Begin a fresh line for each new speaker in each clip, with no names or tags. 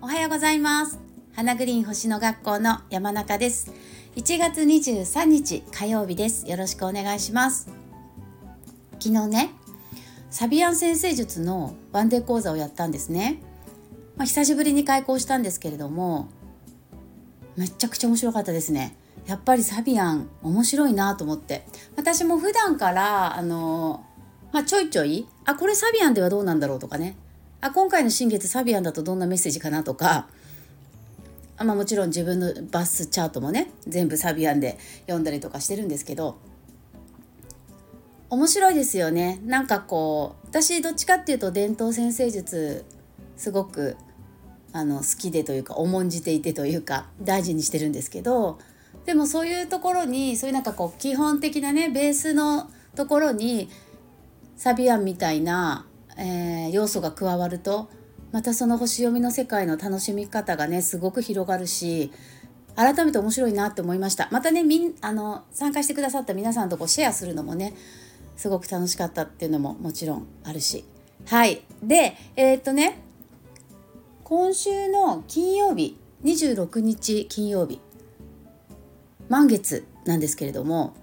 おはようございます。花グリーン星の学校の山中です。1月23日火曜日です。よろしくお願いします。昨日ねサビアン先生術のワンデー講座をやったんですね。まあ、久しぶりに開講したんですけれどもめちゃくちゃ面白かったですね。やっぱりサビアン面白いなと思って。私も普段からあのまあ、ちょいちょい？あこれサビアンではどうなんだろうとかね。あ今回の新月サビアンだとどんなメッセージかなとか。あ、まあ、もちろん自分のバスチャートもね全部サビアンで読んだりとかしてるんですけど。面白いですよね。なんかこう私どっちかっていうと伝統先生術すごくあの好きでというか重んじていてというか大事にしてるんですけど。でもそういうところにそういうなんかこう基本的なねベースのところにサビアンみたいな、えー、要素が加わるとまたその星読みの世界の楽しみ方がねすごく広がるし改めて面白いなって思いました。またねみんあの参加してくださった皆さんとこうシェアするのもねすごく楽しかったっていうのももちろんあるし。はい。でえー、っとね今週の金曜日26日金曜日満月なんですけれども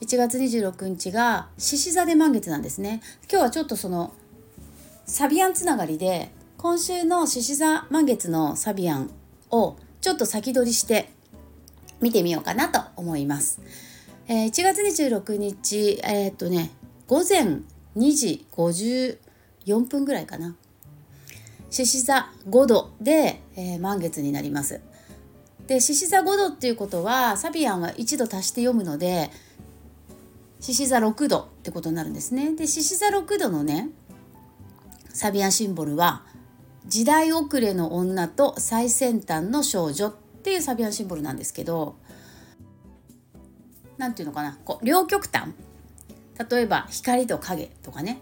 1月26日が獅子座で満月なんですね。今日はちょっとそのサビアンつながりで今週の獅子座満月のサビアンをちょっと先取りして見てみようかなと思います、えー、1月26日えー、っとね午前2時54分ぐらいかな。獅子座5度で、えー、満月になります。で獅子座5度っていうことはサビアンは1度足して読むので獅子座6度ってことになるんですね。で獅子座6度のねサビアンシンボルは時代遅れの女と最先端の少女っていうサビアンシンボルなんですけど何て言うのかなこう両極端。例えば光と影とかね。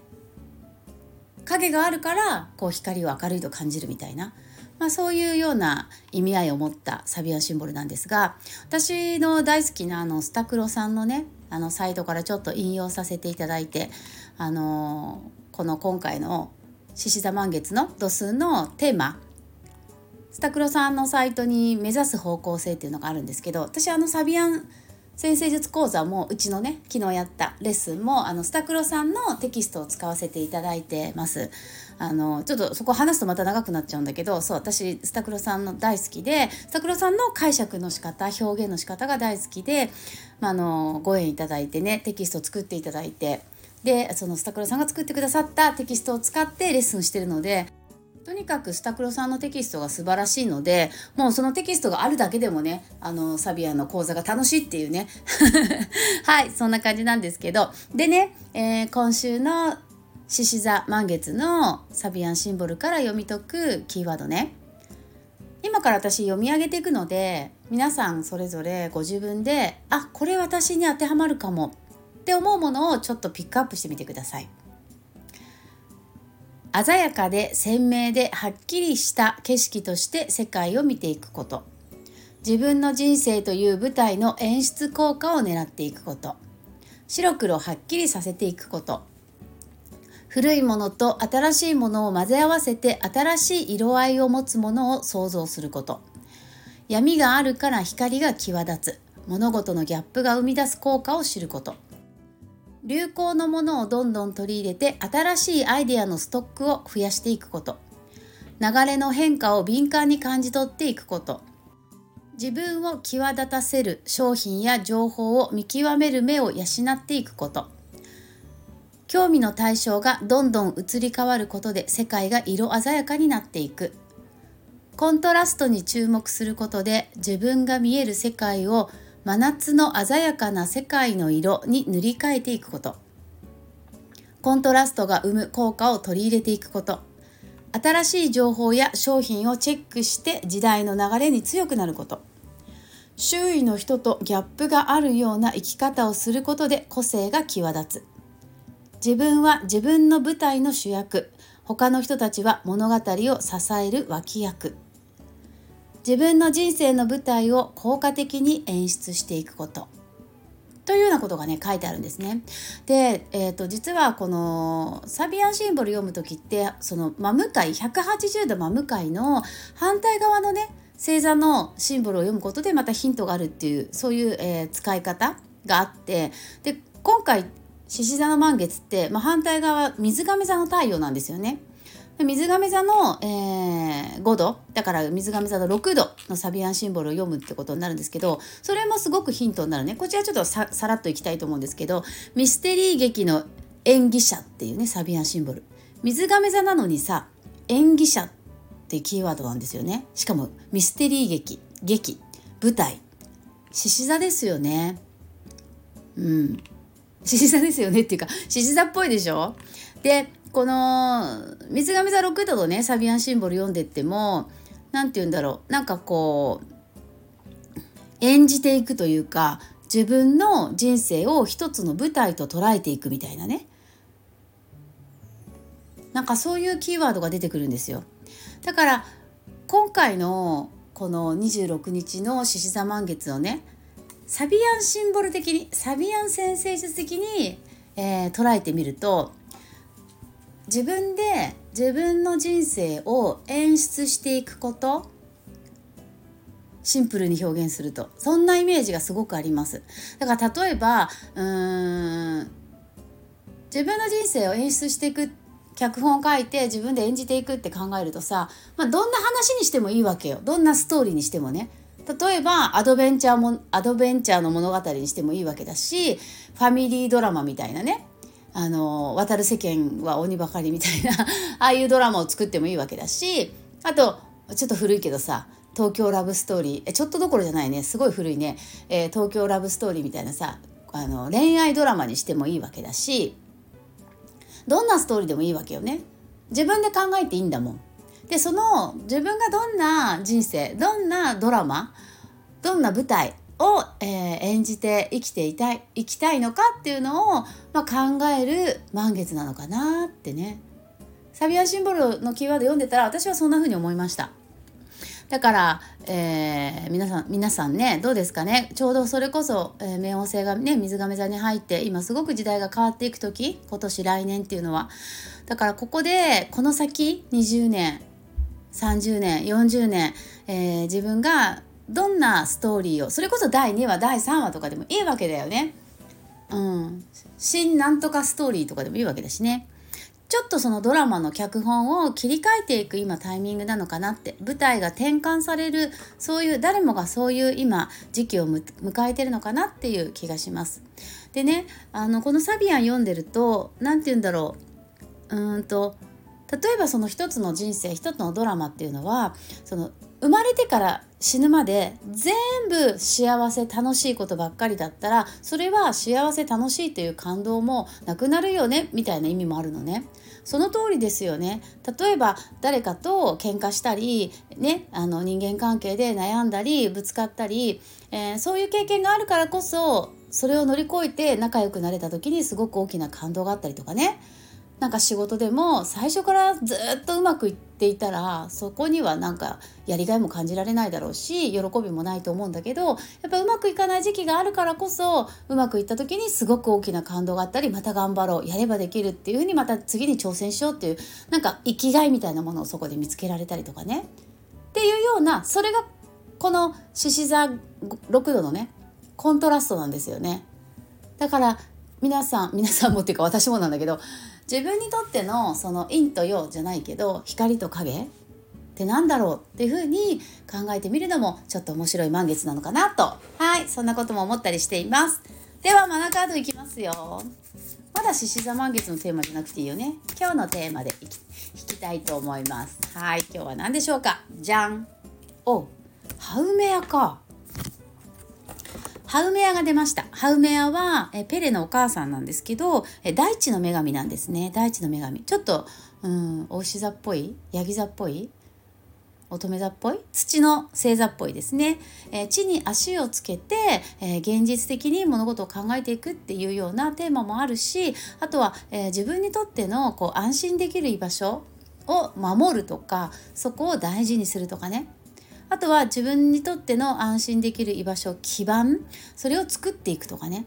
影があるからこう光を明るいと感じるみたいな、まあ、そういうような意味合いを持ったサビアンシンボルなんですが私の大好きなあのスタクロさんのねあのサイトからちょっと引用させていただいてあのこの今回の獅子座満月の度数のテーマスタクロさんのサイトに目指す方向性っていうのがあるんですけど私あのサビアン先生術講座もうちのね昨日やったレッスンもあのスタクロさんのテキストを使わせていただいてます。あのちょっとそこ話すとまた長くなっちゃうんだけどそう私スタクロさんの大好きでスタクロさんの解釈の仕方表現の仕方が大好きで、まあ、あのご縁いただいてねテキストを作っていただいてでそのスタクロさんが作ってくださったテキストを使ってレッスンしてるのでとにかくスタクロさんのテキストが素晴らしいのでもうそのテキストがあるだけでもねあのサビアの講座が楽しいっていうね。はいそんな感じなんですけど。でね、えー、今週の獅子座満月のサビアンシンボルから読み解くキーワードね。今から私読み上げていくので皆さんそれぞれご自分であこれ私に当てはまるかもって思うものをちょっとピックアップしてみてください。鮮やかで鮮明ではっきりした景色として世界を見ていくこと。自分の人生という舞台の演出効果を狙っていくこと。白黒はっきりさせていくこと。古いものと新しいものを混ぜ合わせて新しい色合いを持つものを想像すること。闇があるから光が際立つ。物事のギャップが生み出す効果を知ること。流行のものをどんどん取り入れて新しいアイデアのストックを増やしていくこと。流れの変化を敏感に感じ取っていくこと。自分を際立たせる商品や情報を見極める目を養っていくこと。興味の対象がどんどん移り変わることで世界が色鮮やかになっていく。コントラストに注目することで自分が見える世界を真夏の鮮やかな世界の色に塗り替えていくこと。コントラストが生む効果を取り入れていくこと。新しい情報や商品をチェックして時代の流れに強くなること。周囲の人とギャップがあるような生き方をすることで個性が際立つ。自分は自分の舞台の主役。他の人たちは物語を支える脇役。自分の人生の舞台を効果的に演出していくことというようなことがね書いてあるんですね。で、えーと、実はこのサビアンシンボル読む時ってその真向かい180度真向かいの反対側のね星座のシンボルを読むことでまたヒントがあるっていうそういう、えー、使い方があってで今回獅子座の満月って、まあ、反対側水亀座の太陽なんですよね。水亀座の、えー、5度。だから水亀座の6度のサビアンシンボルを読むってことになるんですけどそれもすごくヒントになるね。こちらちょっとささらっといきたいと思うんですけどミステリー劇の演技者っていうねサビアンシンボル。水亀座なのにさ演技者ってキーワードなんですよね。しかもミステリー劇劇舞台。獅子座ですよね。うん。獅子座ですよねっていうか獅子座っぽいでしょ？でこの水上座6度のねサビアンシンボル読んでっても何て言うんだろう。なんかこう演じていくというか自分の人生を一つの舞台と捉えていくみたいなね。なんかそういうキーワードが出てくるんですよ。だから今回のこの26日の獅子座満月をねサビアンシンボル的にサビアン先生術的に、えー、捉えてみると自分で自分の人生を演出していくことシンプルに表現すると。そんなイメージがすごくあります。だから例えばうーん自分の人生を演出していく脚本を書いて自分で演じていくって考えるとさ、まあ、どんな話にしてもいいわけよ。どんなストーリーにしてもね。例えばアドベンチャーもアドベンチャーの物語にしてもいいわけだしファミリードラマみたいなね。あの渡る世間は鬼ばかりみたいな ああいうドラマを作ってもいいわけだしあとちょっと古いけどさ東京ラブストーリーえちょっとどころじゃないね。すごい古いね、えー、東京ラブストーリーみたいなさあの恋愛ドラマにしてもいいわけだしどんなストーリーでもいいわけよね。自分で考えていいんだもん。でその自分がどんな人生どんなドラマどんな舞台を、えー、演じて生きていたい生きたいのかっていうのを、まあ、考える満月なのかなってね。サビアシンボルのキーワード読んでたら私はそんな風に思いました。だから、えー、皆さん皆さんねどうですかね？ちょうどそれこそ、えー、冥王星がね水亀座に入って今すごく時代が変わっていく時今年来年っていうのは。だからここでこの先20年30年40年、えー、自分がどんなストーリーをそれこそ第2話第3話とかでもいいわけだよね。うん、新なんとかストーリーとかでもいいわけだしね。ちょっとそのドラマの脚本を切り替えていく今タイミングなのかなって舞台が転換されるそういう誰もがそういう今時期を迎えてるのかなっていう気がします。でねあのこのサビアン読んでると何て言うんだろううんと例えばその一つの人生一つのドラマっていうのはその生まれてから死ぬまで全部幸せ楽しいことばっかりだったらそれは幸せ楽しいという感動もなくなるよねみたいな意味もあるのね。その通りですよね例えば誰かと喧嘩したり、ね、あの人間関係で悩んだりぶつかったり、えー、そういう経験があるからこそそれを乗り越えて仲良くなれた時にすごく大きな感動があったりとかねなんか仕事でも最初からずっとうまくいっていたらそこにはなんかやりがいも感じられないだろうし喜びもないと思うんだけどやっぱうまくいかない時期があるからこそうまくいった時にすごく大きな感動があったりまた頑張ろうやればできるっていうふうにまた次に挑戦しようっていうなんか生きがいみたいなものをそこで見つけられたりとかねっていうようなそれがこの獅子座6度のねコントラストなんですよね。だから皆さん皆さんもっていうか私もなんだけど自分にとってのその陰と陽じゃないけど光と影ってなんだろうっていうふうに考えてみるのもちょっと面白い満月なのかなと。はいそんなことも思ったりしています。ではマナカードいきますよ。まだ獅子座満月のテーマじゃなくていいよね。今日のテーマでいき引きたいと思います。はい今日は何でしょうか？じゃんおハウメアか。ハウメアが出ました。ハウメアはえペレのお母さんなんですけど、え大地の女神なんですね。大地の女神。ちょっと、うん、お牛座っぽい？ヤギ座っぽい？乙女座っぽい？土の星座っぽいですね、え、地に足をつけて、え、現実的に物事を考えていくっていうようなテーマもあるしあとは、え、自分にとってのこう安心できる居場所を守るとかそこを大事にするとかねあとは自分にとっての安心できる居場所基盤それを作っていくとかね。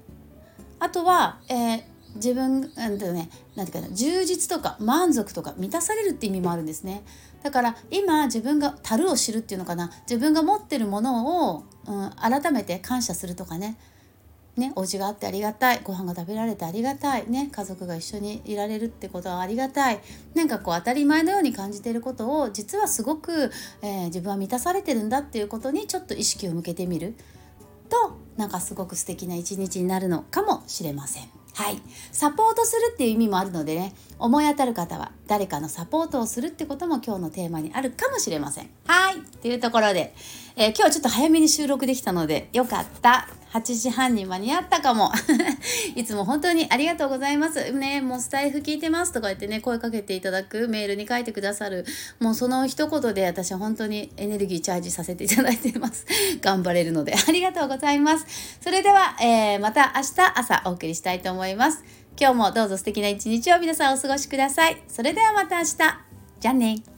あとは、えー、自分うんとねなんていうかな充実とか満足とか満たされるって意味もあるんですね。だから今自分が樽を知るっていうのかな。自分が持ってるものを、うん、改めて感謝するとかね。ね、お家があってありがたい。ご飯が食べられてありがたい、ね、家族が一緒にいられるってことはありがたい。なんかこう当たり前のように感じていることを実はすごく、えー、自分は満たされてるんだっていうことにちょっと意識を向けてみる。となんかすごく素敵な一日になるのかもしれません。はい、サポートするっていう意味もあるのでね。思い当たる方は誰かのサポートをするってことも今日のテーマにあるかもしれません。はい。というところで、えー、今日はちょっと早めに収録できたのでよかった。8時半に間に合ったかも。いつも本当にありがとうございます。ねもうスタイフ聞いてます。とか言ってね声かけていただくメールに書いてくださる。もうその一言で私は本当にエネルギーチャージさせていただいています。頑張れるので。ありがとうございます。それでは、えー、また明日朝お送りしたいと思います。今日もどうぞ素敵な一日を皆さんお過ごしください。それではまた明日。じゃあね。